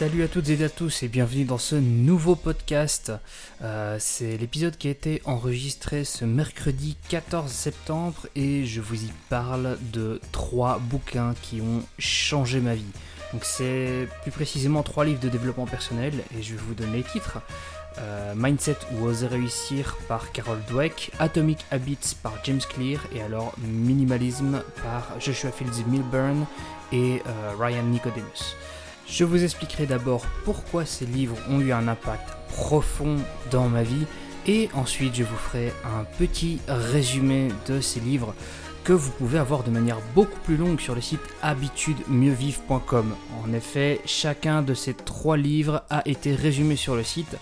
Salut à toutes et à tous et bienvenue dans ce nouveau podcast. Euh, c'est l'épisode qui a été enregistré ce mercredi 14 septembre et je vous y parle de trois bouquins qui ont changé ma vie. Donc c'est plus précisément trois livres de développement personnel et je vais vous donner les titres. Euh, Mindset ou Oser réussir par Carol Dweck, Atomic Habits par James Clear et alors Minimalism par Joshua Fields Milburn et euh, Ryan Nicodemus. Je vous expliquerai d'abord pourquoi ces livres ont eu un impact profond dans ma vie et ensuite je vous ferai un petit résumé de ces livres que vous pouvez avoir de manière beaucoup plus longue sur le site habitudemieuxvivre.com. En effet, chacun de ces trois livres a été résumé sur le site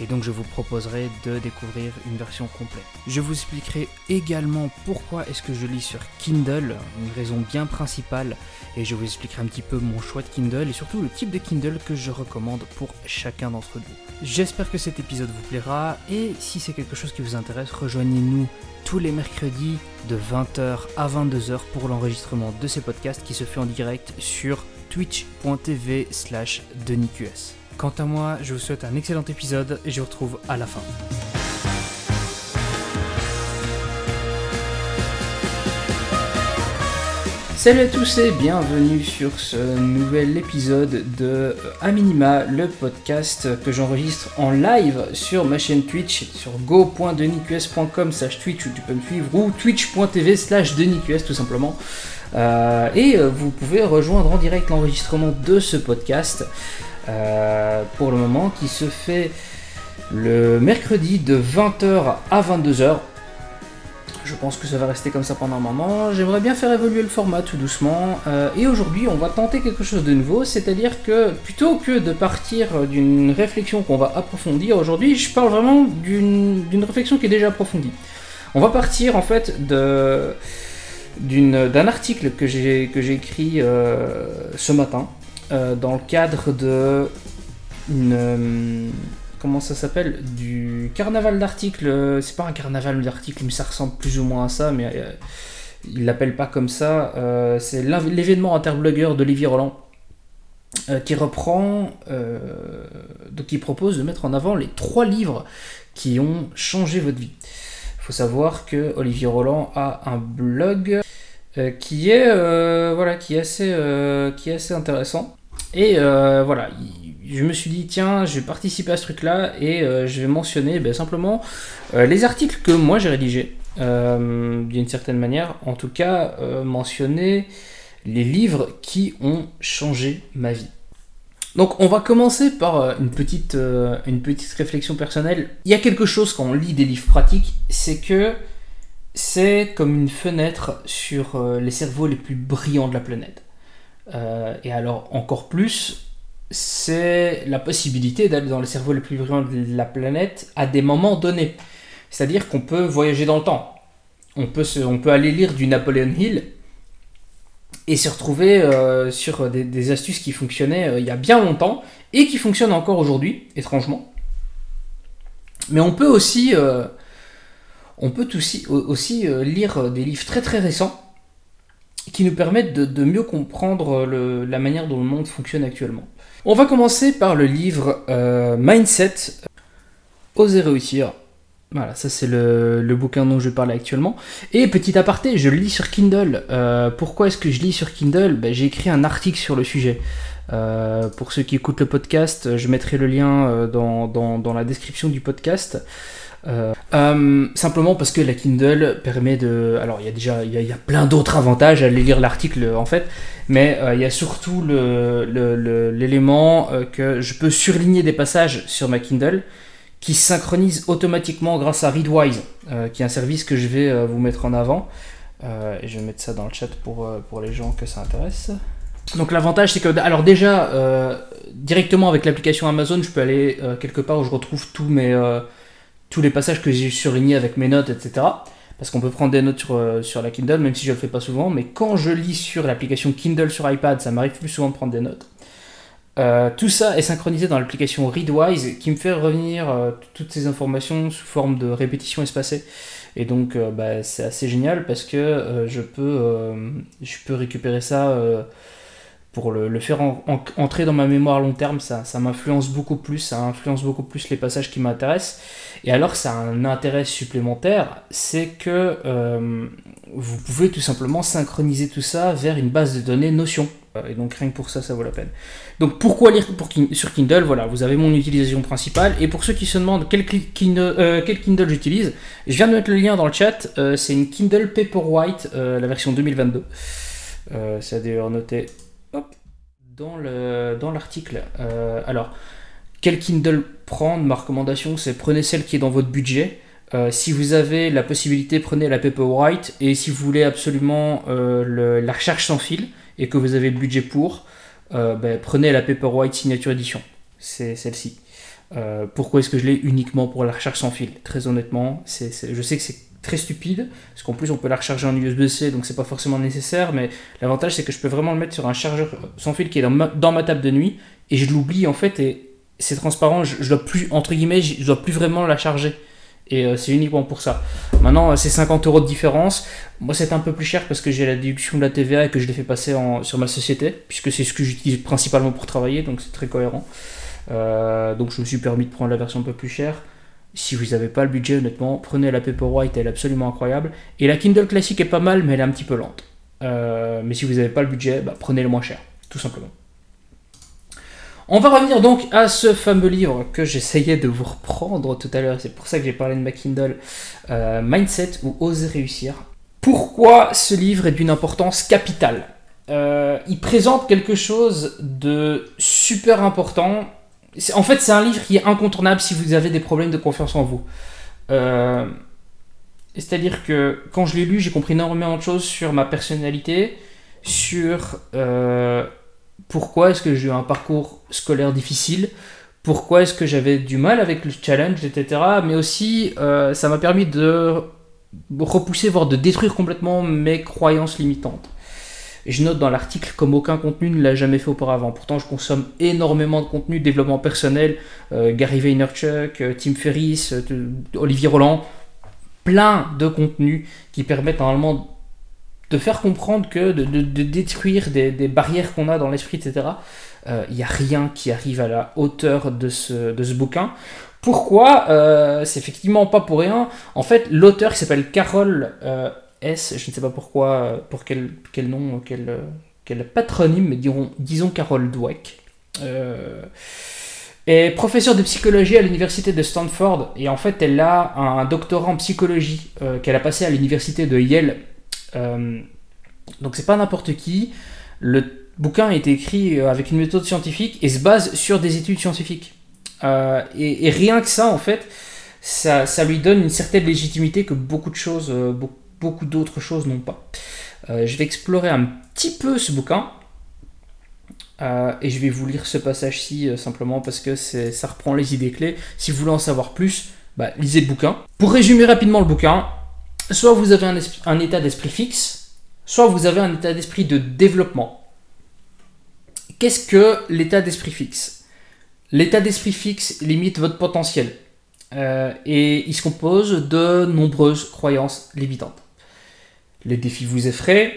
et donc je vous proposerai de découvrir une version complète. Je vous expliquerai également pourquoi est-ce que je lis sur Kindle, une raison bien principale, et je vous expliquerai un petit peu mon choix de Kindle et surtout le type de Kindle que je recommande pour chacun d'entre vous. J'espère que cet épisode vous plaira et si c'est quelque chose qui vous intéresse, rejoignez-nous tous les mercredis de 20h à 22h pour l'enregistrement de ces podcasts qui se fait en direct sur twitch.tv slash denisqs. Quant à moi, je vous souhaite un excellent épisode et je vous retrouve à la fin. Salut à tous et bienvenue sur ce nouvel épisode de Aminima, le podcast que j'enregistre en live sur ma chaîne Twitch, sur go.deniqs.com slash twitch où tu peux me suivre, ou twitch.tv slash deniqs tout simplement. Euh, et euh, vous pouvez rejoindre en direct l'enregistrement de ce podcast euh, pour le moment qui se fait le mercredi de 20h à 22h. Je pense que ça va rester comme ça pendant un moment. J'aimerais bien faire évoluer le format tout doucement. Euh, et aujourd'hui, on va tenter quelque chose de nouveau. C'est-à-dire que plutôt que de partir d'une réflexion qu'on va approfondir aujourd'hui, je parle vraiment d'une réflexion qui est déjà approfondie. On va partir en fait d'un article que j'ai écrit euh, ce matin euh, dans le cadre de une comment ça s'appelle Du carnaval d'articles. C'est pas un carnaval d'articles, mais ça ressemble plus ou moins à ça, mais euh, il l'appelle pas comme ça. Euh, c'est l'événement interblogueur d'Olivier Roland. Euh, qui reprend, donc qui propose de mettre en avant les trois livres qui ont changé votre vie. Il faut savoir que Olivier Roland a un blog qui est voilà qui est assez qui est assez intéressant et voilà je me suis dit, tiens, je vais participer à ce truc-là et euh, je vais mentionner ben, simplement euh, les articles que moi j'ai rédigés, euh, d'une certaine manière. En tout cas, mentionner les livres qui ont changé ma vie. Donc on va commencer par une petite, une petite réflexion personnelle. Il y a quelque chose quand on lit des livres pratiques, c'est que c'est comme une fenêtre sur les cerveaux les plus brillants de la planète. et alors encore plus c'est la possibilité d'aller dans le cerveau le plus brillant de la planète à des moments donnés. C'est-à-dire qu'on peut voyager dans le temps. On peut, on peut aller lire du Napoleon Hill et se retrouver euh, sur des, astuces qui fonctionnaient euh, il y a bien longtemps et qui fonctionnent encore aujourd'hui, étrangement. Mais on peut aussi, euh, on peut aussi, aussi lire des livres très très récents qui nous permettent de, mieux comprendre la manière dont le monde fonctionne actuellement. On va commencer par le livre euh, Mindset, Oser réussir. Voilà, ça c'est le, bouquin dont je parle actuellement. Et petit aparté, je le lis sur Kindle. Euh, pourquoi est-ce que je lis sur Kindle? Ben, J'ai écrit un article sur le sujet. Euh, pour ceux qui écoutent le podcast, je mettrai le lien dans la description du podcast. Euh, euh, simplement parce que la Kindle permet de. Alors, il y a déjà y a, plein d'autres avantages à aller lire l'article en fait, mais euh, il y a surtout l'élément que je peux surligner des passages sur ma Kindle qui synchronise automatiquement grâce à Readwise, qui est un service que je vais vous mettre en avant. et je vais mettre ça dans le chat pour, pour les gens que ça intéresse. Donc l'avantage c'est que, alors déjà, directement avec l'application Amazon, je peux aller quelque part où je retrouve tous mes, tous les passages que j'ai surlignés avec mes notes, etc. Parce qu'on peut prendre des notes sur, euh, sur la Kindle, même si je le fais pas souvent. Mais quand je lis sur l'application Kindle sur iPad, ça m'arrive plus souvent de prendre des notes. Euh, tout ça est synchronisé dans l'application Readwise qui me fait revenir euh, toutes ces informations sous forme de répétition espacée. Et donc bah, c'est assez génial parce que je, peux, je peux récupérer ça pour le, faire entrer dans ma mémoire à long terme, ça, m'influence beaucoup plus, ça influence beaucoup plus les passages qui m'intéressent. Et alors, ça a un intérêt supplémentaire, c'est que euh, vous pouvez tout simplement synchroniser tout ça vers une base de données Notion. Euh, et donc rien que pour ça, ça vaut la peine. Donc pourquoi lire sur Kindle? Voilà, vous avez mon utilisation principale. Et pour ceux qui se demandent quel Kindle, euh, Kindle j'utilise, je viens de mettre le lien dans le chat. c'est une Kindle Paperwhite, la version 2022. c'est d'ailleurs noté dans le dans l'article. Euh, alors, quel Kindle prendre Ma recommandation, c'est prenez celle qui est dans votre budget. Euh, si vous avez la possibilité, prenez la Paperwhite. Et si vous voulez absolument euh, la recherche sans fil et que vous avez le budget pour, ben, prenez la Paperwhite Signature Edition. C'est celle-ci. pourquoi est-ce que je l'ai uniquement pour la recherche sans fil? Très honnêtement, je sais que c'est très stupide, parce qu'en plus on peut la recharger en USB-C, donc c'est pas forcément nécessaire, mais l'avantage c'est que je peux vraiment le mettre sur un chargeur sans fil qui est dans ma, table de nuit, et je l'oublie en fait, et c'est transparent, je, dois plus, entre guillemets, je dois plus vraiment la charger. Et euh, c'est uniquement pour ça. Maintenant, c'est 50 euros de différence. Moi, c'est un peu plus cher parce que j'ai la déduction de la TVA et que je l'ai fait passer en, sur ma société, puisque c'est ce que j'utilise principalement pour travailler, donc c'est très cohérent. Euh, donc je me suis permis de prendre la version un peu plus chère. Si vous n'avez pas le budget, honnêtement, prenez la Paperwhite, elle est absolument incroyable. Et la Kindle classique est pas mal, mais elle est un petit peu lente. Euh, mais si vous n'avez pas le budget, bah, prenez le moins cher, tout simplement. On va revenir donc à ce fameux livre que j'essayais de vous reprendre tout à l'heure, c'est pour ça que j'ai parlé de ma Kindle, euh, Mindset ou Oser réussir. Pourquoi ce livre est d'une importance capitale? Euh, Il présente quelque chose de super important en fait, c'est un livre qui est incontournable si vous avez des problèmes de confiance en vous. Euh, c'est-à-dire que quand je l'ai lu, j'ai compris énormément de choses sur ma personnalité, sur euh, pourquoi est-ce que j'ai eu un parcours scolaire difficile, pourquoi est-ce que j'avais du mal avec le challenge, etc. Mais aussi, euh, ça m'a permis de repousser, voire de détruire complètement mes croyances limitantes. Je note dans l'article comme aucun contenu ne l'a jamais fait auparavant. Pourtant, je consomme énormément de contenu, développement personnel, euh, Gary Vaynerchuk, euh, Tim Ferriss, euh, Olivier Roland, plein de contenus qui permettent normalement de faire comprendre que de, détruire des, barrières qu'on a dans l'esprit, etc. Il n'y a rien qui arrive à la hauteur de ce, bouquin. Pourquoi? C'est effectivement pas pour rien. En fait, l'auteur qui s'appelle Carole S, je ne sais pas pourquoi, pour quel, quel nom, quel, quel patronyme, mais disons, disons Carol Dweck. Euh, est professeure de psychologie à l'université de Stanford et en fait elle a un doctorat en psychologie euh, qu'elle a passé à l'université de Yale. Euh, donc c'est pas n'importe qui. Le bouquin a été écrit euh, avec une méthode scientifique et se base sur des études scientifiques. Et, rien que ça en fait, ça, ça, lui donne une certaine légitimité que beaucoup de choses, beaucoup d'autres choses n'ont pas. Euh, je vais explorer un petit peu ce bouquin. Euh, et je vais vous lire ce passage-ci euh, simplement parce que ça reprend les idées clés. Si vous voulez en savoir plus, bah, lisez le bouquin. Pour résumer rapidement le bouquin, soit vous avez un état d'esprit fixe, soit vous avez un état d'esprit de développement. Qu'est-ce que l'état d'esprit fixe? L'état d'esprit fixe limite votre potentiel. et il se compose de nombreuses croyances limitantes. Les défis vous effraient,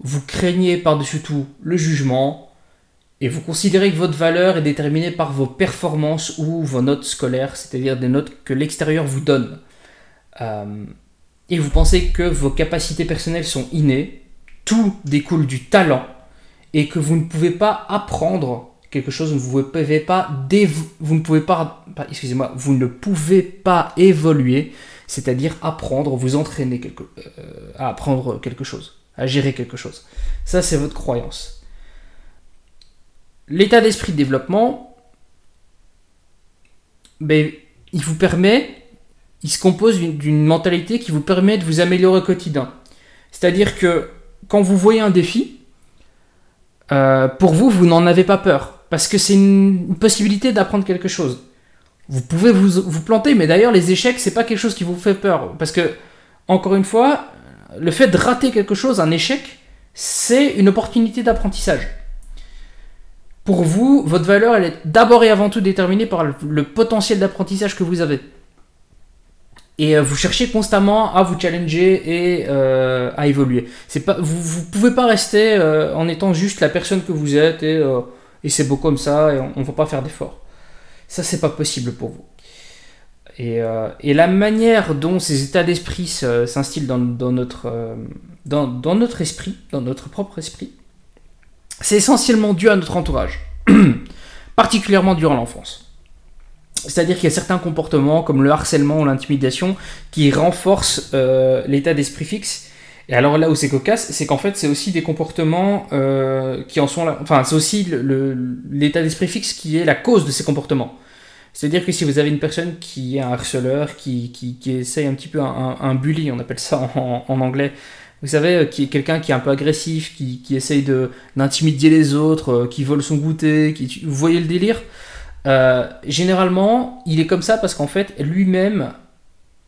vous craignez par-dessus tout le jugement, et vous considérez que votre valeur est déterminée par vos performances ou vos notes scolaires, c'est-à-dire des notes que l'extérieur vous donne. Euh, et vous pensez que vos capacités personnelles sont innées, tout découle du talent, et que vous ne pouvez pas apprendre quelque chose, vous ne pouvez pas, vous vous ne pouvez pas évoluer c'est-à-dire apprendre, vous entraîner quelque, euh, à apprendre quelque chose, à gérer quelque chose. Ça, c'est votre croyance. L'état d'esprit de développement, ben, il vous permet, il se compose d'une mentalité qui vous permet de vous améliorer au quotidien. C'est-à-dire que quand vous voyez un défi, euh, pour vous, vous n'en avez pas peur, parce que c'est une possibilité d'apprendre quelque chose. Vous pouvez vous, vous planter, mais d'ailleurs, les échecs, c'est pas quelque chose qui vous fait peur. Parce que, encore une fois, le fait de rater quelque chose, un échec, c'est une opportunité d'apprentissage. Pour vous, votre valeur, elle est d'abord et avant tout déterminée par le, potentiel d'apprentissage que vous avez. et vous cherchez constamment à vous challenger et à évoluer. C'est pas, vous ne pouvez pas rester en étant juste la personne que vous êtes et, et c'est beau comme ça et on ne va pas faire d'efforts. Ça, c'est pas possible pour vous. Et, et, la manière dont ces états d'esprit s'instillent dans, notre, dans, dans, notre esprit, dans notre propre esprit, c'est essentiellement dû à notre entourage, particulièrement durant l'enfance. C'est-à-dire qu'il y a certains comportements comme le harcèlement ou l'intimidation qui renforcent euh, l'état d'esprit fixe. Et alors là où c'est cocasse, c'est qu'en fait c'est aussi des comportements euh, qui en sont. Enfin, c'est aussi l'état d'esprit fixe qui est la cause de ces comportements. C'est-à-dire que si vous avez une personne qui est un harceleur, qui, qui, essaye un petit peu un, bully, on appelle ça en anglais, vous savez, euh, qui est quelqu'un qui est un peu agressif, qui, qui essaye d'intimider les autres, euh, qui vole son goûter, qui, vous voyez le délire Généralement, il est comme ça parce qu'en fait, lui-même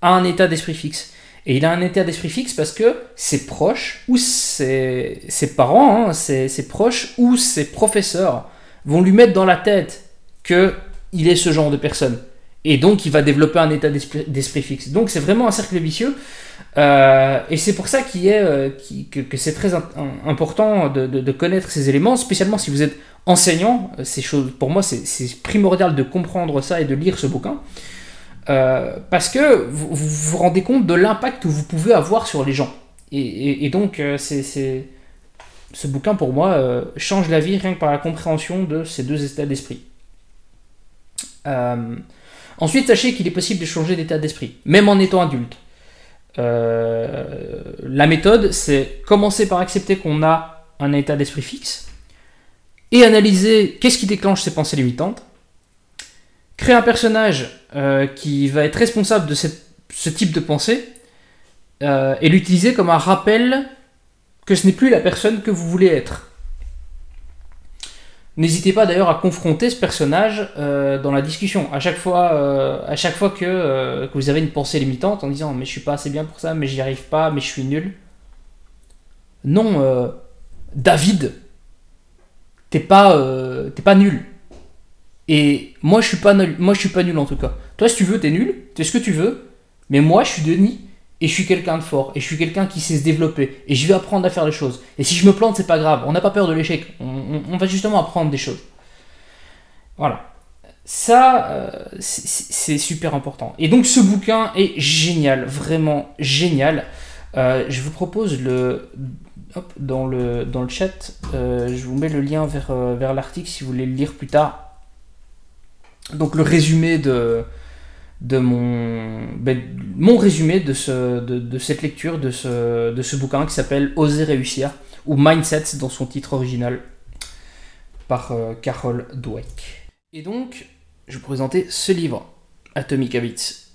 a un état d'esprit fixe. Et il a un état d'esprit fixe parce que ses proches, ou ses, parents, hein, ses, ses, proches, ou ses professeurs vont lui mettre dans la tête que il est ce genre de personne. Et donc, il va développer un état d'esprit fixe. Donc, c'est vraiment un cercle vicieux. Euh, et c'est pour ça qu'il est, euh, que, c'est très important de, connaître ces éléments, spécialement si vous êtes enseignant. Ces choses, pour moi, c'est primordial de comprendre ça et de lire ce bouquin. Euh, parce que vous, vous, rendez compte de l'impact que vous pouvez avoir sur les gens. Et, donc, c'est, ce bouquin, pour moi, change la vie rien que par la compréhension de ces deux états d'esprit. ensuite, sachez qu'il est possible de changer d'état d'esprit, même en étant adulte. Euh, la méthode, c'est commencer par accepter qu'on a un état d'esprit fixe et analyser qu'est-ce qui déclenche ces pensées limitantes. Un personnage euh, qui va être responsable de ce type de pensée euh, et l'utiliser comme un rappel que ce n'est plus la personne que vous voulez être. N'hésitez pas d'ailleurs à confronter ce personnage euh, dans la discussion. À chaque fois, à chaque fois euh, que, vous avez une pensée limitante en disant mais je suis pas assez bien pour ça, mais j'y arrive pas, mais je suis nul. Non, David, t'es pas, t'es pas nul. Et moi je suis pas nul, moi je suis pas nul en tout cas. Toi si tu veux t'es nul, t'es ce que tu veux, mais moi je suis Denis et je suis quelqu'un de fort, et je suis quelqu'un qui sait se développer, et je vais apprendre à faire les choses. Et si je me plante, c'est pas grave, on n'a pas peur de l'échec, on, va justement apprendre des choses. Voilà. Ça, euh, c'est super important. Et donc ce bouquin est génial, vraiment génial. Euh, je vous propose le... Hop, dans, le, dans le chat, euh, je vous mets le lien vers, vers l'article si vous voulez le lire plus tard. Donc le résumé de, de mon, ben, mon résumé de, ce, de, cette lecture, de ce, de ce bouquin qui s'appelle Oser réussir, ou Mindset dans son titre original, par euh, Carol Dweck. Et donc, je vais vous présenter ce livre, Atomic Habits,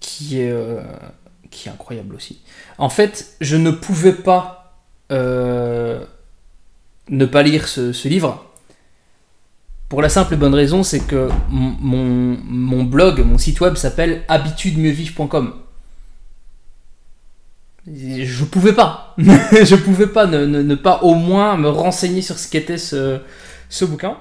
qui est, euh, qui est incroyable aussi. En fait, je ne pouvais pas euh, ne pas lire ce livre pour la simple et bonne raison, c'est que mon, blog, mon site web s'appelle habitudemieuxvivre.com. Je pouvais pas. je pouvais pas ne, pas au moins me renseigner sur ce qu'était ce, bouquin.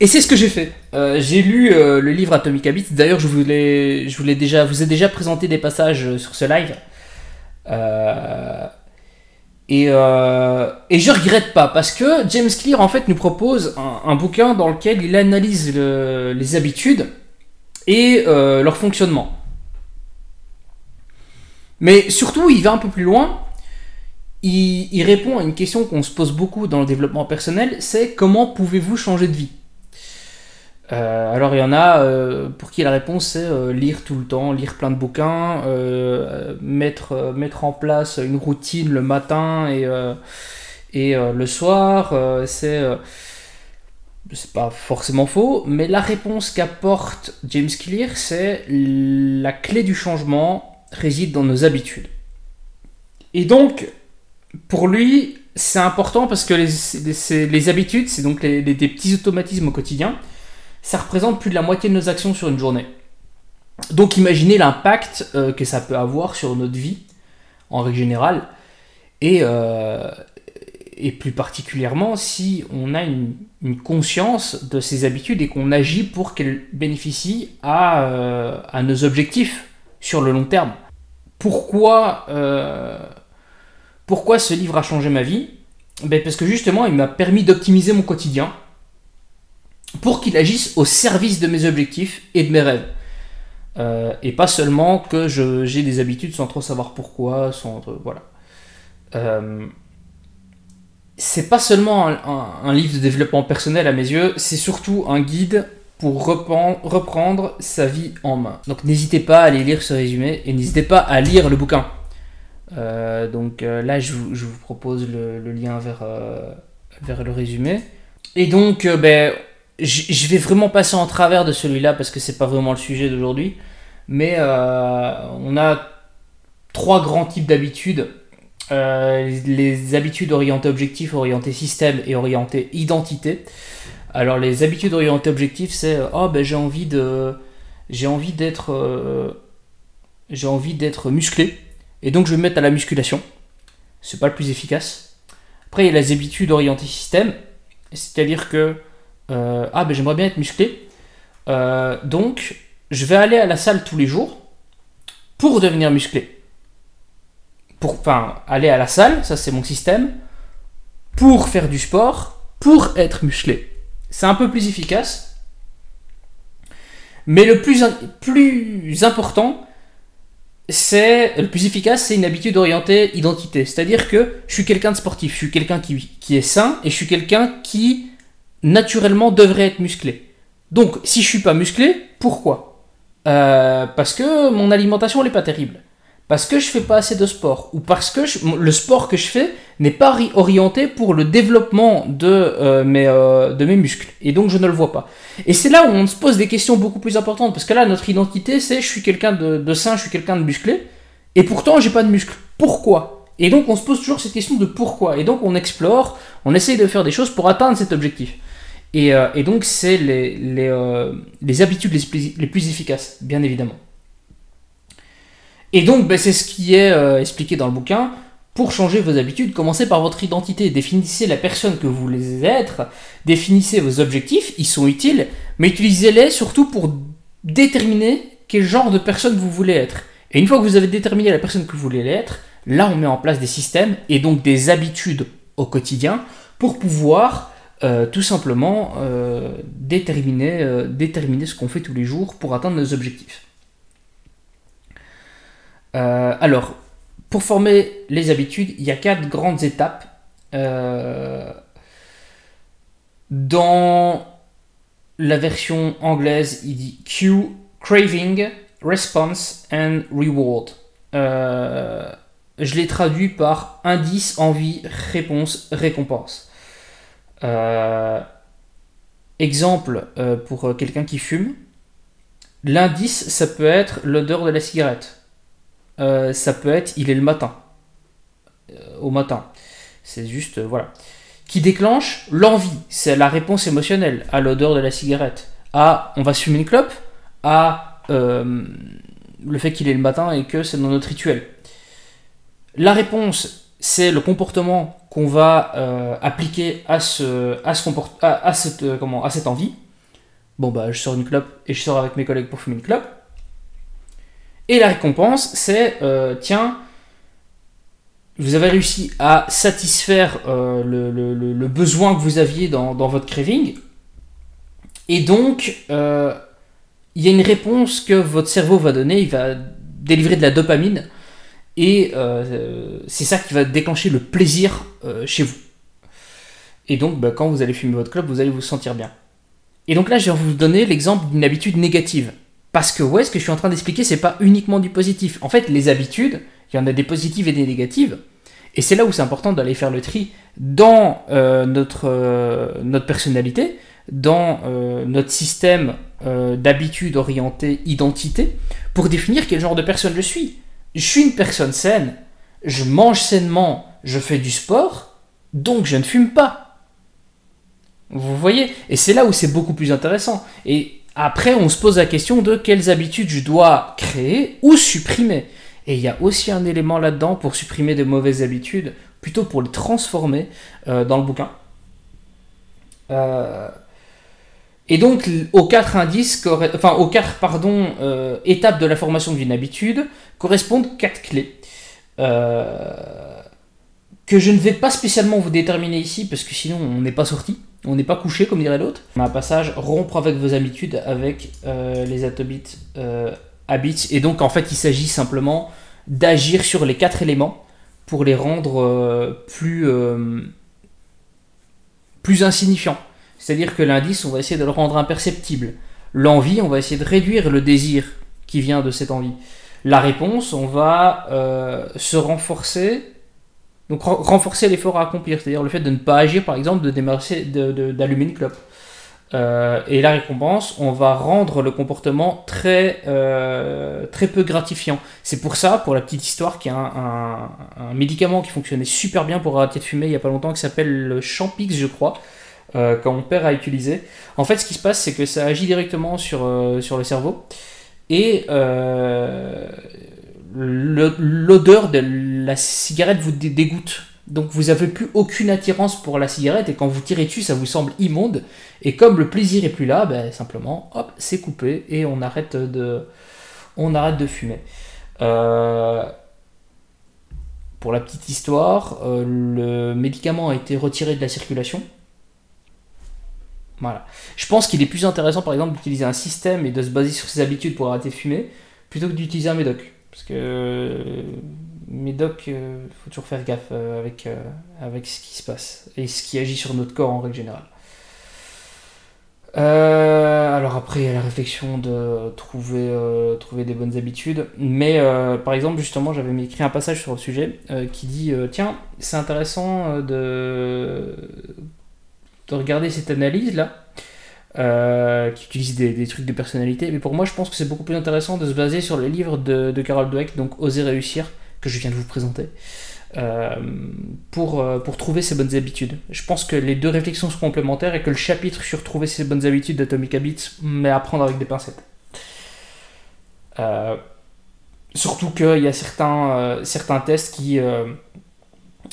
Et c'est ce que j'ai fait. Euh, j'ai lu euh, le livre Atomic Habits. D'ailleurs, je voulais, je voulais déjà, vous ai déjà présenté des passages sur ce live. Euh, et, euh, et je regrette pas parce que James Clear en fait nous propose un, bouquin dans lequel il analyse les habitudes et euh, leur fonctionnement. Mais surtout, il va un peu plus loin. il répond à une question qu'on se pose beaucoup dans le développement personnel, c'est comment pouvez-vous changer de vie? Euh, alors il y en a euh, pour qui la réponse c'est euh, lire tout le temps, lire plein de bouquins, mettre, mettre en place une routine le matin et, et le soir. c'est c'est pas forcément faux, mais la réponse qu'apporte James Clear, c'est la clé du changement réside dans nos habitudes. Et donc, pour lui, c'est important parce que les, les, habitudes, c'est donc des petits automatismes au quotidien ça représente plus de la moitié de nos actions sur une journée. Donc imaginez l'impact euh, que ça peut avoir sur notre vie, en règle générale, et, euh, plus particulièrement si on a une, conscience de ces habitudes et qu'on agit pour qu'elles bénéficient à, euh, à, nos objectifs sur le long terme. Pourquoi, pourquoi ce livre a changé ma vie? Ben Parce que justement, il m'a permis d'optimiser mon quotidien pour qu'il agisse au service de mes objectifs et de mes rêves. Euh, et pas seulement que j'ai des habitudes sans trop savoir pourquoi, sans voilà. Euh, c'est pas seulement un, livre de développement personnel à mes yeux, c'est surtout un guide pour reprendre, sa vie en main. Donc n'hésitez pas à aller lire ce résumé et n'hésitez pas à lire le bouquin. Euh, donc là, je vous, propose le, lien vers, vers le résumé. Et donc, ben, je vais vraiment passer en travers de celui-là parce que c'est pas vraiment le sujet d'aujourd'hui. Mais euh, on a trois grands types d'habitudes. Euh, les habitudes orientées objectif, orientées système et orientées identité. Alors les habitudes orientées objectif, c'est oh ben j'ai envie de j'ai envie d'être euh, j'ai envie d'être musclé et donc je vais me mettre à la musculation. C'est pas le plus efficace. Après il y a les habitudes orientées système, c'est-à-dire que euh, ah ben j'aimerais bien être musclé. Euh, donc je vais aller à la salle tous les jours pour devenir musclé. Pour, enfin, aller à la salle, ça c'est mon système, pour faire du sport, pour être musclé. C'est un peu plus efficace. Mais le plus, important, c'est le plus efficace, c'est une habitude orientée identité. C'est-à-dire que je suis quelqu'un de sportif, je suis quelqu'un qui, qui, est sain et je suis quelqu'un qui naturellement devrait être musclé. Donc, si je suis pas musclé, pourquoi? Euh, Parce que mon alimentation n'est pas terrible. Parce que je fais pas assez de sport. Ou parce que le sport que je fais n'est pas orienté pour le développement de, euh, mes, euh, de mes muscles. Et donc je ne le vois pas. Et c'est là où on se pose des questions beaucoup plus importantes. Parce que là, notre identité, c'est je suis quelqu'un de, de sain, je suis quelqu'un de musclé. Et pourtant, j'ai pas de muscles. Pourquoi? Et donc on se pose toujours cette question de pourquoi. Et donc on explore, on essaye de faire des choses pour atteindre cet objectif. Euh, et, donc, c'est les, les, euh, les, habitudes les plus, efficaces, bien évidemment. Et donc, ben, c'est ce qui est euh, expliqué dans le bouquin. Pour changer vos habitudes, commencez par votre identité. Définissez la personne que vous voulez être. Définissez vos objectifs, ils sont utiles, mais utilisez-les surtout pour déterminer quel genre de personne vous voulez être. Et une fois que vous avez déterminé la personne que vous voulez être, là on met en place des systèmes et donc des habitudes au quotidien pour pouvoir euh, tout simplement euh, déterminer, euh, déterminer ce qu'on fait tous les jours pour atteindre nos objectifs. alors, pour former les habitudes, il y a quatre grandes étapes. dans la version anglaise, il dit Cue, Craving, Response and Reward. je l'ai traduit par indice, envie, réponse, récompense. Euh, exemple euh, pour euh, quelqu'un qui fume, l'indice ça peut être l'odeur de la cigarette. ça peut être il est le matin. au matin. C'est juste, voilà. Qui déclenche l'envie. C'est la réponse émotionnelle à l'odeur de la cigarette. À on va fumer une clope. À le fait qu'il est le matin et que c'est dans notre rituel. La réponse, c'est le comportement qu'on va euh, appliquer à, ce, à, ce à, cette, euh, comment, à cette envie. Bon, bah, je sors une clope et je sors avec mes collègues pour fumer une clope. Et la récompense, c'est euh, tiens, vous avez réussi à satisfaire le, le, le, besoin que vous aviez dans, dans votre craving. Et donc, il y a une réponse que votre cerveau va donner. Il va délivrer de la dopamine et euh, c'est ça qui va déclencher le plaisir euh, chez vous. Et donc, bah, quand vous allez fumer votre club, vous allez vous sentir bien. Et donc là, je vais vous donner l'exemple d'une habitude négative. Parce que ouais, ce que je suis en train d'expliquer, c'est pas uniquement du positif. En fait, les habitudes, il y en a des positives et des négatives. Et c'est là où c'est important d'aller faire le tri dans euh, notre, notre personnalité, dans notre système d'habitudes orientées identité, pour définir quel genre de personne je suis je suis une personne saine, je mange sainement, je fais du sport, donc je ne fume pas. Vous voyez? Et c'est là où c'est beaucoup plus intéressant. Et après, on se pose la question de quelles habitudes je dois créer ou supprimer. Et il y a aussi un élément là-dedans pour supprimer de mauvaises habitudes, plutôt pour les transformer euh, dans le bouquin. Euh, Et donc, aux quatre indices, enfin, aux quatre euh, étapes de la formation d'une habitude correspondent quatre clés. Euh, que je ne vais pas spécialement vous déterminer ici, parce que sinon on n'est pas sorti, on n'est pas couché, comme dirait l'autre. On a un passage rompre avec vos habitudes avec euh, les atomites habits. Et donc, en fait, il s'agit simplement d'agir sur les quatre éléments pour les rendre plus, plus insignifiants. C'est-à-dire que l'indice, on va essayer de le rendre imperceptible. L'envie, on va essayer de réduire le désir qui vient de cette envie. La réponse, on va euh, se renforcer, donc renforcer l'effort à accomplir, c'est-à-dire le fait de ne pas agir, par exemple, de d'allumer une clope. Euh, et la récompense, on va rendre le comportement très, euh, très peu gratifiant. C'est pour ça, pour la petite histoire, qu'il y a un, médicament qui fonctionnait super bien pour arrêter de fumer il n'y a pas longtemps, qui s'appelle le Champix, je crois, euh, quand on perd à utiliser. En fait, ce qui se passe, c'est que ça agit directement sur, euh, le cerveau. Et euh, l'odeur de la cigarette vous dégoûte. Donc vous n'avez plus aucune attirance pour la cigarette et quand vous tirez dessus, ça vous semble immonde. Et comme le plaisir est plus là, ben, simplement, hop, c'est coupé et on arrête de fumer. pour la petite histoire, le médicament a été retiré de la circulation voilà. Je pense qu'il est plus intéressant, par exemple, d'utiliser un système et de se baser sur ses habitudes pour arrêter de fumer, plutôt que d'utiliser un médoc. Parce que euh, médoc, il euh, faut toujours faire gaffe euh, avec, avec ce qui se passe et ce qui agit sur notre corps en règle générale. alors après, il y a la réflexion de trouver, trouver des bonnes habitudes. Mais par exemple, justement, j'avais écrit un passage sur le sujet qui dit, tiens, c'est intéressant de de regarder cette analyse-là, euh, qui utilise des, trucs de personnalité. Mais pour moi, je pense que c'est beaucoup plus intéressant de se baser sur le livre de, Carol Dweck, donc Oser réussir, que je viens de vous présenter, euh, pour, euh, pour trouver ses bonnes habitudes. Je pense que les deux réflexions sont complémentaires et que le chapitre sur trouver ses bonnes habitudes d'Atomic Habits, mais à prendre avec des pincettes. surtout qu'il y a certains tests qui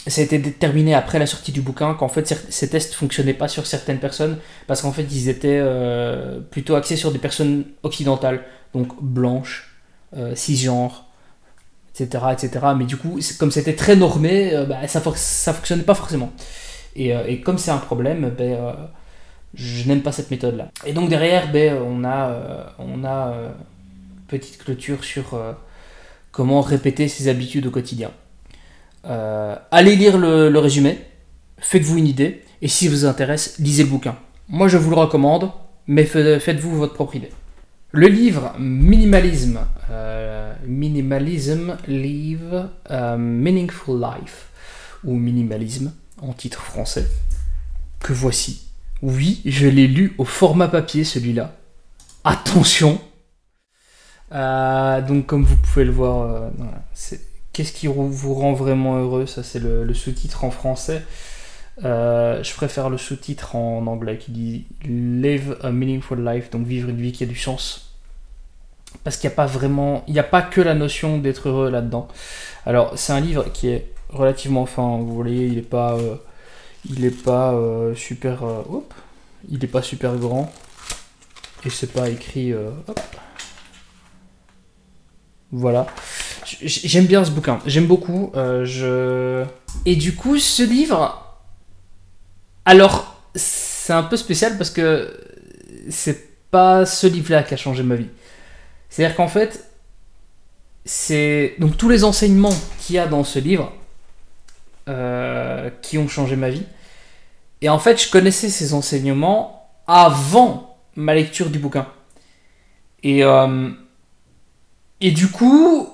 ça a été déterminé après la sortie du bouquin qu'en fait ces tests fonctionnaient pas sur certaines personnes parce qu'en fait ils étaient euh, plutôt axés sur des personnes occidentales, donc blanches, euh, cisgenres, etc., etc. Mais du coup, comme c'était très normé, euh, bah, ça, ça fonctionnait pas forcément. Et, comme c'est un problème, ben, je n'aime pas cette méthode-là. Et donc derrière, ben, on a, on a petite clôture sur comment répéter ses habitudes au quotidien. Euh, allez lire le, résumé, faites-vous une idée, et si vous intéresse, lisez le bouquin. Moi je vous le recommande, mais faites-vous votre propre idée. Le livre Minimalism, euh, Minimalism Live a Meaningful Life, ou Minimalisme en titre français, que voici. Oui, je l'ai lu au format papier celui-là. Attention euh, Donc comme vous pouvez le voir, c'est Qu'est-ce qui vous rend vraiment heureux? Ça, c'est le, sous-titre en français. Euh, je préfère le sous-titre en anglais qui dit Live a meaningful life, donc vivre une vie qui a du sens. Parce qu'il n'y a pas vraiment, il n'y a pas que la notion d'être heureux là-dedans. Alors, c'est un livre qui est relativement fin. Vous voyez, il n'est pas, euh, il est pas euh, super, il n'est pas super grand et c'est pas écrit. Voilà. J'aime bien ce bouquin, j'aime beaucoup. Euh, je... Et du coup, ce livre. Alors, c'est un peu spécial parce que c'est pas ce livre-là qui a changé ma vie. C'est-à-dire qu'en fait, c'est. Donc, tous les enseignements qu'il y a dans ce livre euh, qui ont changé ma vie. Et en fait, je connaissais ces enseignements avant ma lecture du bouquin. Et. Euh, et du coup,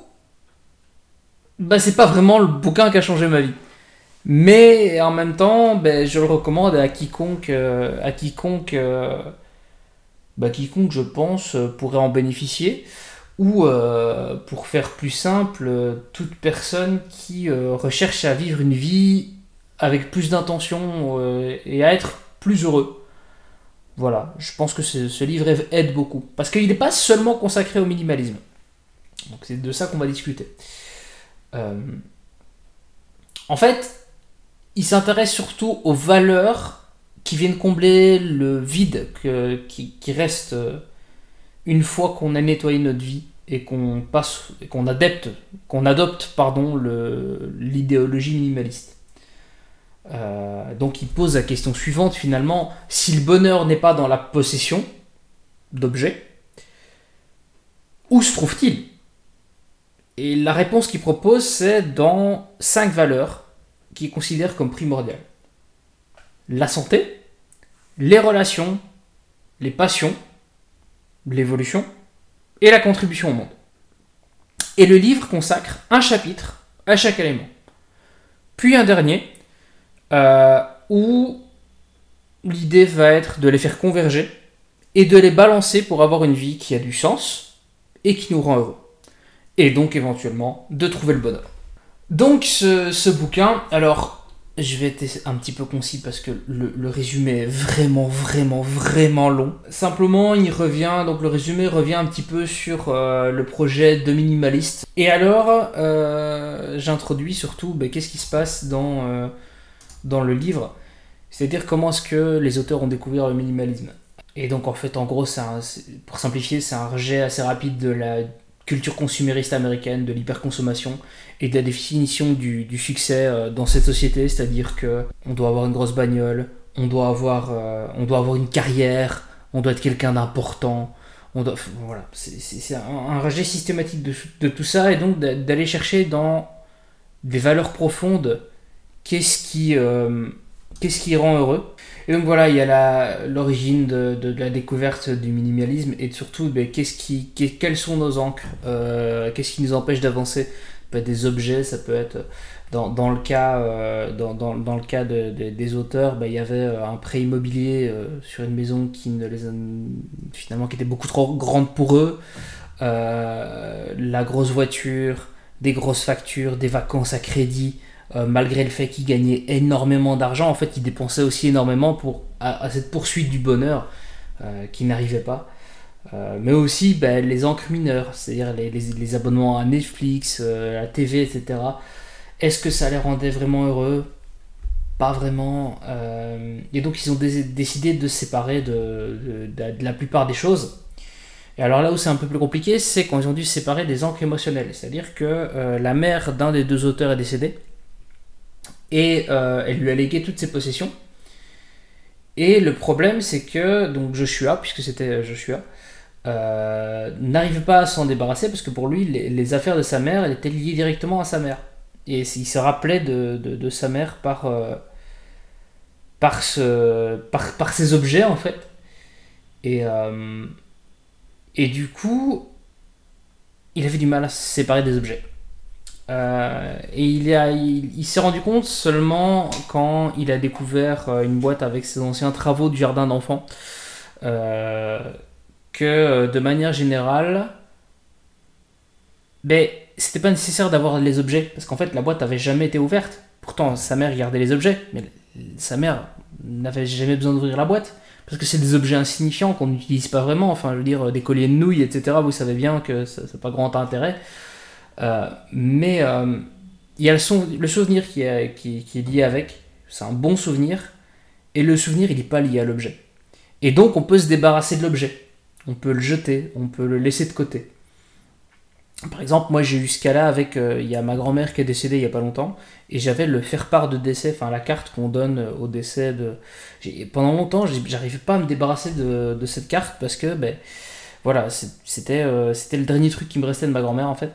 bah, c'est pas vraiment le bouquin qui a changé ma vie. Mais en même temps, ben, je le recommande à quiconque, euh, à quiconque, euh, bah, quiconque je pense pourrait en bénéficier. Ou euh, pour faire plus simple, toute personne qui recherche à vivre une vie avec plus d'intention et à être plus heureux. Voilà, je pense que ce livre aide beaucoup. Parce qu'il n'est pas seulement consacré au minimalisme. Donc c'est de ça qu'on va discuter. Euh, en fait, il s'intéresse surtout aux valeurs qui viennent combler le vide qui, reste euh, une fois qu'on a nettoyé notre vie et qu'on passe, qu'on adopte pardon l'idéologie minimaliste. Euh, donc il pose la question suivante finalement si le bonheur n'est pas dans la possession d'objets, où se trouve-t-il? Et la réponse qu'il propose c'est dans cinq valeurs qu'il considère comme primordiales la santé, les relations, les passions, l'évolution et la contribution au monde. Et le livre consacre un chapitre à chaque élément. Puis un dernier euh, où l'idée va être de les faire converger et de les balancer pour avoir une vie qui a du sens et qui nous rend heureux. Et donc éventuellement de trouver le bonheur. Donc ce, ce bouquin, alors je vais être un petit peu concis parce que le, résumé est vraiment, vraiment, vraiment long. Simplement, il revient, donc le résumé revient un petit peu sur euh, le projet de minimaliste. Et alors, euh, j'introduis surtout ben, qu'est-ce qui se passe dans, euh, dans le livre? C'est-à-dire comment est-ce que les auteurs ont découvert le minimalisme? Et donc, en fait, en gros, pour simplifier, c'est un rejet assez rapide de la culture consumériste américaine, de l'hyperconsommation et de la définition du, succès euh, dans cette société, c'est-à-dire que on doit avoir une grosse bagnole, on doit avoir, euh, on doit avoir une carrière, on doit être quelqu'un d'important. On doit, voilà, c'est un, rejet systématique de, tout ça et donc d'aller chercher dans des valeurs profondes. Qu'est-ce qui, euh, qu'est-ce qui rend heureux? Et donc voilà, il y a l'origine de, de, la découverte du minimalisme et surtout ben, qui, quelles sont nos encres, euh, qu'est-ce qui nous empêche d'avancer? Ça peut être des objets, ça peut être dans, dans le cas, euh, dans, dans, dans, le cas de, des auteurs, ben, il y avait euh, un prêt immobilier sur une maison qui ne les finalement qui était beaucoup trop grande pour eux, la grosse voiture, des grosses factures, des vacances à crédit. Euh, malgré le fait qu'il gagnait énormément d'argent, en fait, il dépensait aussi énormément pour, à, cette poursuite du bonheur euh, qui n'arrivait pas. Euh, mais aussi ben, les encres mineures, c'est-à-dire les, abonnements à Netflix, à la TV, etc. Est-ce que ça les rendait vraiment heureux? Pas vraiment. et donc ils ont décidé de se séparer de, la plupart des choses. Et alors là où c'est un peu plus compliqué, c'est quand ils ont dû se séparer des encres émotionnelles. C'est-à-dire que la mère d'un des deux auteurs est décédée et euh, elle lui a légué toutes ses possessions. Et le problème, c'est que donc Joshua, puisque c'était Joshua, euh, n'arrive pas à s'en débarrasser parce que pour lui, les, affaires de sa mère, elles étaient liées directement à sa mère. Et il se rappelait de, sa mère par, euh, par, ce, par, par, ces objets, en fait. Et, et du coup, il avait du mal à se séparer des objets. Euh, et il, s'est rendu compte seulement quand il a découvert euh, une boîte avec ses anciens travaux du jardin d'enfants euh, que de manière générale, ben, c'était pas nécessaire d'avoir les objets parce qu'en fait la boîte avait jamais été ouverte. Pourtant sa mère gardait les objets, mais sa mère n'avait jamais besoin d'ouvrir la boîte parce que c'est des objets insignifiants qu'on n'utilise pas vraiment. Enfin, je veux dire, des colliers de nouilles, etc. Vous savez bien que ça n'a pas grand intérêt. Euh, mais euh, il y a le, souvenir qui est, lié avec. C'est un bon souvenir. Et le souvenir, il n'est pas lié à l'objet. Et donc, on peut se débarrasser de l'objet. On peut le jeter, on peut le laisser de côté. Par exemple, moi j'ai eu ce cas-là avec. Euh, il y a ma grand-mère qui est décédée il n'y a pas longtemps, et j'avais le faire-part de décès, enfin la carte qu'on donne au décès de. Pendant longtemps, j'arrivais pas à me débarrasser de, cette carte parce que, ben, voilà, c'était le dernier truc qui me restait de ma grand-mère en fait.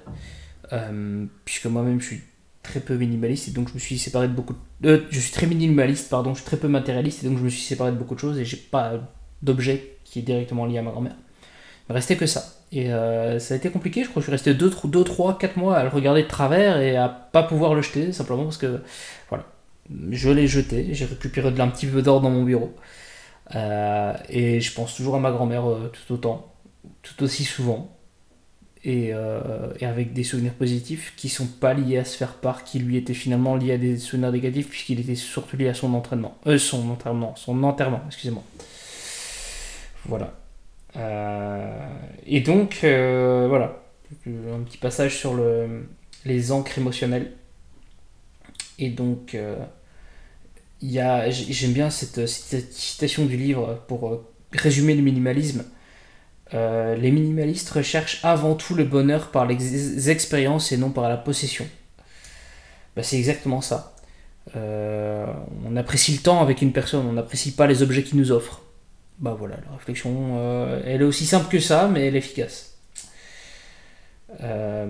Euh, puisque moi-même je suis très peu minimaliste et donc je me suis séparé de beaucoup de... Euh, je suis très minimaliste pardon je suis très peu matérialiste et donc je me suis séparé de beaucoup de choses et j'ai pas d'objet qui est directement lié à ma grand-mère. Il me restait que ça. Et euh, ça a été compliqué je crois que je suis resté 2, 2 3 4 mois à le regarder de travers et à pas pouvoir le jeter simplement parce que voilà. Je l'ai jeté j'ai récupéré de un petit peu d'or dans mon bureau. Et je pense toujours à ma grand-mère tout autant tout aussi souvent euh, et, avec des souvenirs positifs qui sont pas liés à se faire part, qui lui étaient finalement liés à des souvenirs négatifs puisqu'il était surtout lié à son entraînement, euh, son entraînement, son enterrement, excusez-moi. Voilà. Euh, et donc voilà, un petit passage sur le, les encres émotionnelles. Et donc il j'aime bien cette, citation du livre pour résumer le minimalisme. Les minimalistes recherchent avant tout le bonheur par les expériences et non par la possession. Bah, c'est exactement ça. on apprécie le temps avec une personne, on n'apprécie pas les objets qu'il nous offre. Bah voilà, la réflexion, elle est aussi simple que ça, mais elle est efficace. Euh,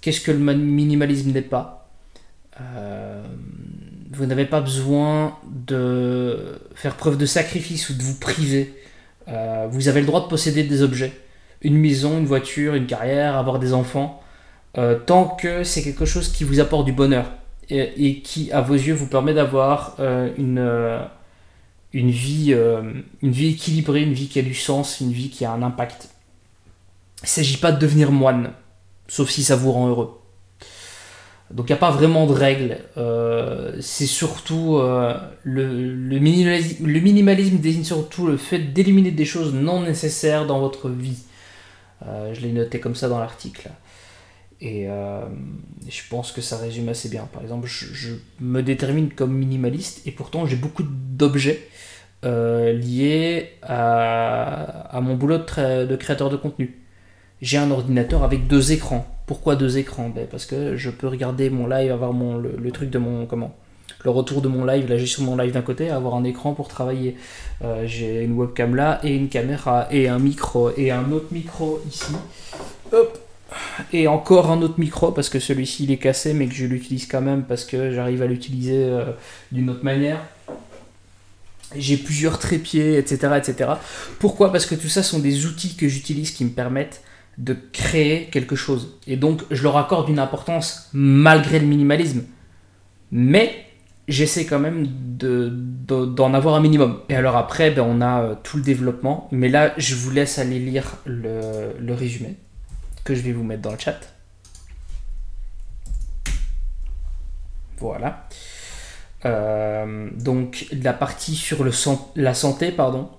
qu'est-ce que le minimalisme n'est pas? Euh, Vous n'avez pas besoin de faire preuve de sacrifice ou de vous priver. Euh, vous avez le droit de posséder des objets. Une maison, une voiture, une carrière, avoir des enfants. tant que c'est quelque chose qui vous apporte du bonheur et, qui, à vos yeux, vous permet d'avoir une, une, vie, une vie équilibrée, une vie qui a du sens, une vie qui a un impact. Il ne s'agit pas de devenir moine, sauf si ça vous rend heureux. Donc il n'y a pas vraiment de règles. Euh, c'est surtout euh, le, minimalisme, désigne surtout le fait d'éliminer des choses non nécessaires dans votre vie. Euh, je l'ai noté comme ça dans l'article. Et je pense que ça résume assez bien. Par exemple, je, me détermine comme minimaliste et pourtant j'ai beaucoup d'objets liés à, mon boulot de créateur de contenu j'ai un ordinateur avec deux écrans. Pourquoi deux écrans? Ben Parce que je peux regarder mon live, avoir mon, le, truc de mon. Comment Le retour de mon live, la gestion de mon live d'un côté, avoir un écran pour travailler. Euh, j'ai une webcam là, et une caméra, et un micro, et un autre micro ici. Hop et encore un autre micro parce que celui-ci il est cassé mais que je l'utilise quand même parce que j'arrive à l'utiliser euh, d'une autre manière. J'ai plusieurs trépieds, etc., etc. Pourquoi? Parce que tout ça sont des outils que j'utilise qui me permettent de créer quelque chose. Et donc, je leur accorde une importance malgré le minimalisme. Mais j'essaie quand même d'en de, avoir un minimum. Et alors après, ben, on a euh, tout le développement. Mais là, je vous laisse aller lire le, le résumé que je vais vous mettre dans le chat. Voilà. Euh, donc la partie sur le la santé, pardon,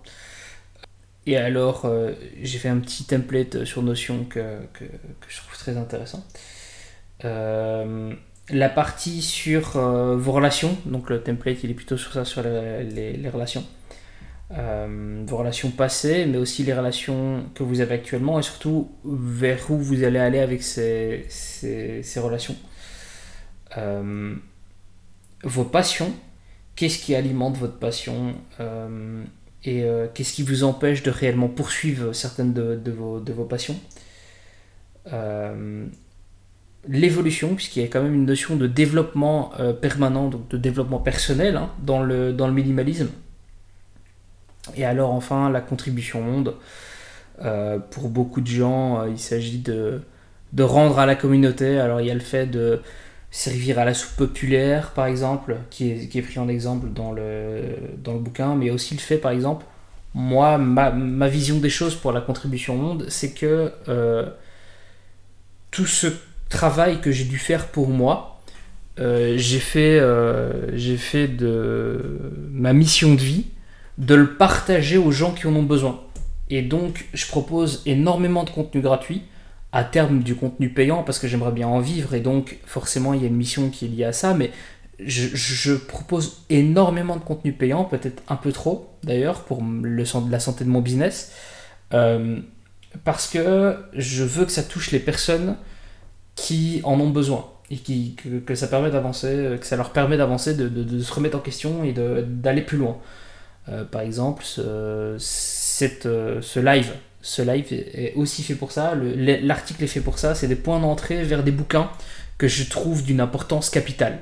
et alors, euh, j'ai fait un petit template sur Notion que, que, je trouve très intéressant. Euh, la partie sur euh, vos relations, donc le template il est plutôt sur ça, sur les, relations. vos relations passées, mais aussi les relations que vous avez actuellement et surtout vers où vous allez aller avec ces, ces relations. vos passions, qu'est-ce qui alimente votre passion? Et euh, qu'est-ce qui vous empêche de réellement poursuivre certaines de, vos, de vos, passions? Euh, l'évolution, puisqu'il y a quand même une notion de développement euh, permanent, donc de développement personnel hein, dans, le, dans le minimalisme. Et alors enfin la contribution au monde. pour beaucoup de gens, il s'agit de, de rendre à la communauté. Alors il y a le fait de servir à la soupe populaire, par exemple, qui est, qui est pris en exemple dans le, dans le bouquin, mais aussi le fait, par exemple, moi, ma, ma vision des choses pour la contribution au monde, c'est que euh, tout ce travail que j'ai dû faire pour moi, euh, j'ai fait, euh, j'ai fait de ma mission de vie de le partager aux gens qui en ont besoin. Et donc, je propose énormément de contenu gratuit à terme du contenu payant parce que j'aimerais bien en vivre et donc forcément il y a une mission qui est liée à ça mais je, propose énormément de contenu payant peut-être un peu trop d'ailleurs pour le, la santé de mon business euh, parce que je veux que ça touche les personnes qui en ont besoin et qui, que, ça permet d'avancer que ça leur permet d'avancer de, se remettre en question et d'aller plus loin. Euh, par exemple cette, euh, ce live ce live est aussi fait pour ça. L'article est fait pour ça. C'est des points d'entrée vers des bouquins que je trouve d'une importance capitale.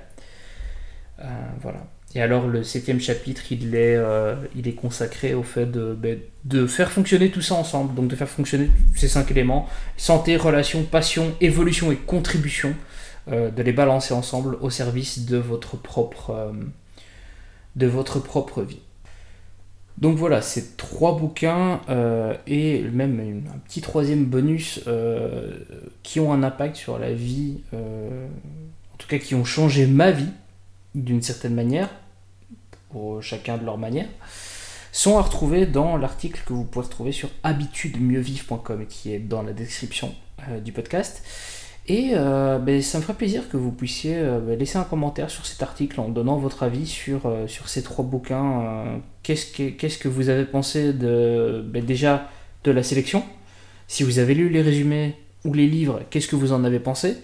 Euh, voilà. Et alors le septième chapitre, il est, euh, il est consacré au fait de, ben, de faire fonctionner tout ça ensemble, donc de faire fonctionner ces cinq éléments, santé, relation, passion, évolution et contribution, euh, de les balancer ensemble au service de votre propre, de votre propre vie. Donc voilà, ces trois bouquins euh, et même un petit troisième bonus euh, qui ont un impact sur la vie, euh, en tout cas qui ont changé ma vie d'une certaine manière, pour chacun de leur manière, sont à retrouver dans l'article que vous pouvez retrouver sur habitudemieuxvivre.com qui est dans la description du podcast. Et euh, ben, ça me ferait plaisir que vous puissiez euh, ben, laisser un commentaire sur cet article en donnant votre avis sur, euh, sur ces trois bouquins. Qu'est-ce que, qu'est-ce que vous avez pensé de, ben, déjà de la sélection? Si vous avez lu les résumés ou les livres, qu'est-ce que vous en avez pensé?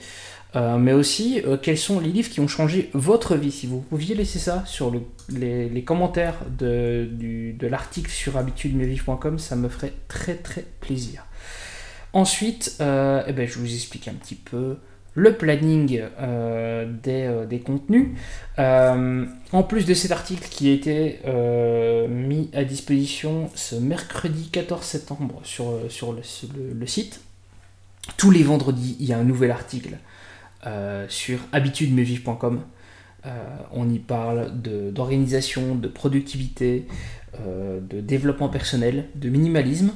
Mais aussi quels sont les livres qui ont changé votre vie? Si vous pouviez laisser ça sur le, les, commentaires de, de l'article sur habitudesmieuxvivre.com, ça me ferait très très plaisir. Ensuite, euh, eh ben, je vous explique un petit peu le planning euh, euh, des, contenus. en plus de cet article qui a été mis à disposition ce mercredi 14 septembre sur, le, site, tous les vendredis, il y a un nouvel article sur habitudesmeuxvivre.com. on y parle d'organisation, de, productivité, de développement personnel, de minimalisme.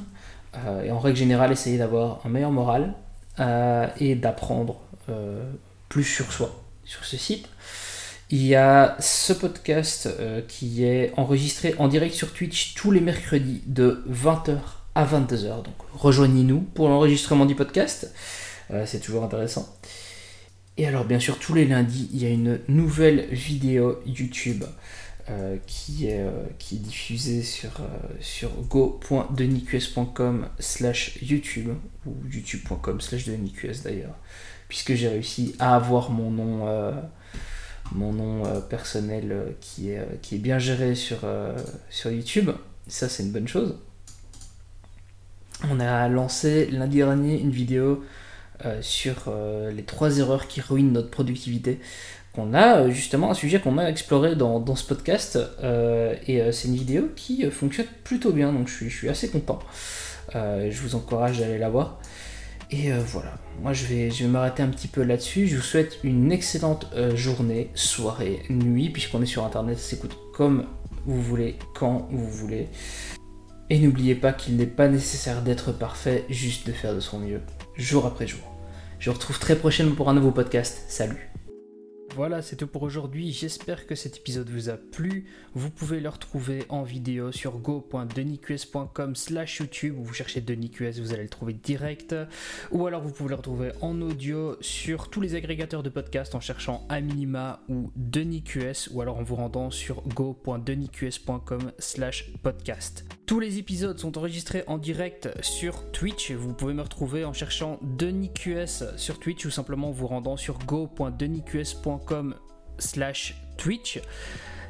Euh, et en règle générale essayer d'avoir un meilleur moral euh, et d'apprendre euh, plus sur soi sur ce site. Il y a ce podcast qui est enregistré en direct sur Twitch tous les mercredis de 20h à 22h. Donc rejoignez-nous pour l'enregistrement du podcast. c'est toujours intéressant. Et alors bien sûr tous les lundis il y a une nouvelle vidéo YouTube euh, qui, est, euh, qui est diffusé sur, euh, sur go.deniqs.com slash YouTube, ou youtube.com slash deniqs d'ailleurs, puisque j'ai réussi à avoir mon nom, mon nom personnel qui, est, qui est bien géré sur, sur YouTube. Ça, c'est une bonne chose. On a lancé lundi dernier une vidéo sur les trois erreurs qui ruinent notre productivité on a euh, justement un sujet qu'on a exploré dans, ce podcast euh, et euh, c'est une vidéo qui fonctionne plutôt bien donc je suis, assez content. je vous encourage d'aller la voir. Et voilà, moi je vais, je vais m'arrêter un petit peu là-dessus. Je vous souhaite une excellente journée, soirée, nuit, puisqu'on est sur internet, ça s'écoute comme vous voulez, quand vous voulez. Et n'oubliez pas qu'il n'est pas nécessaire d'être parfait, juste de faire de son mieux, jour après jour. Je vous retrouve très prochainement pour un nouveau podcast. Salut voilà, c'est tout pour aujourd'hui. J'espère que cet épisode vous a plu. Vous pouvez le retrouver en vidéo sur go.deniqs.com slash YouTube. Vous cherchez DenisQS, vous allez le trouver direct. Ou alors vous pouvez le retrouver en audio sur tous les agrégateurs de podcasts en cherchant Aminima ou DenisQS ou alors en vous rendant sur go.deniqs.com slash podcast. Tous les épisodes sont enregistrés en direct sur Twitch. Vous pouvez me retrouver en cherchant DenisQS sur Twitch ou simplement vous rendant sur go.deniqs.com slash Twitch.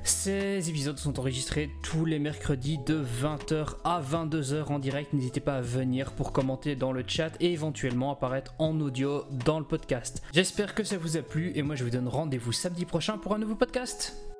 Ces épisodes sont enregistrés tous les mercredis de 20h à 22h en direct. N'hésitez pas à venir pour commenter dans le chat et éventuellement apparaître en audio dans le podcast. J'espère que ça vous a plu et moi je vous donne rendez-vous samedi prochain pour un nouveau podcast.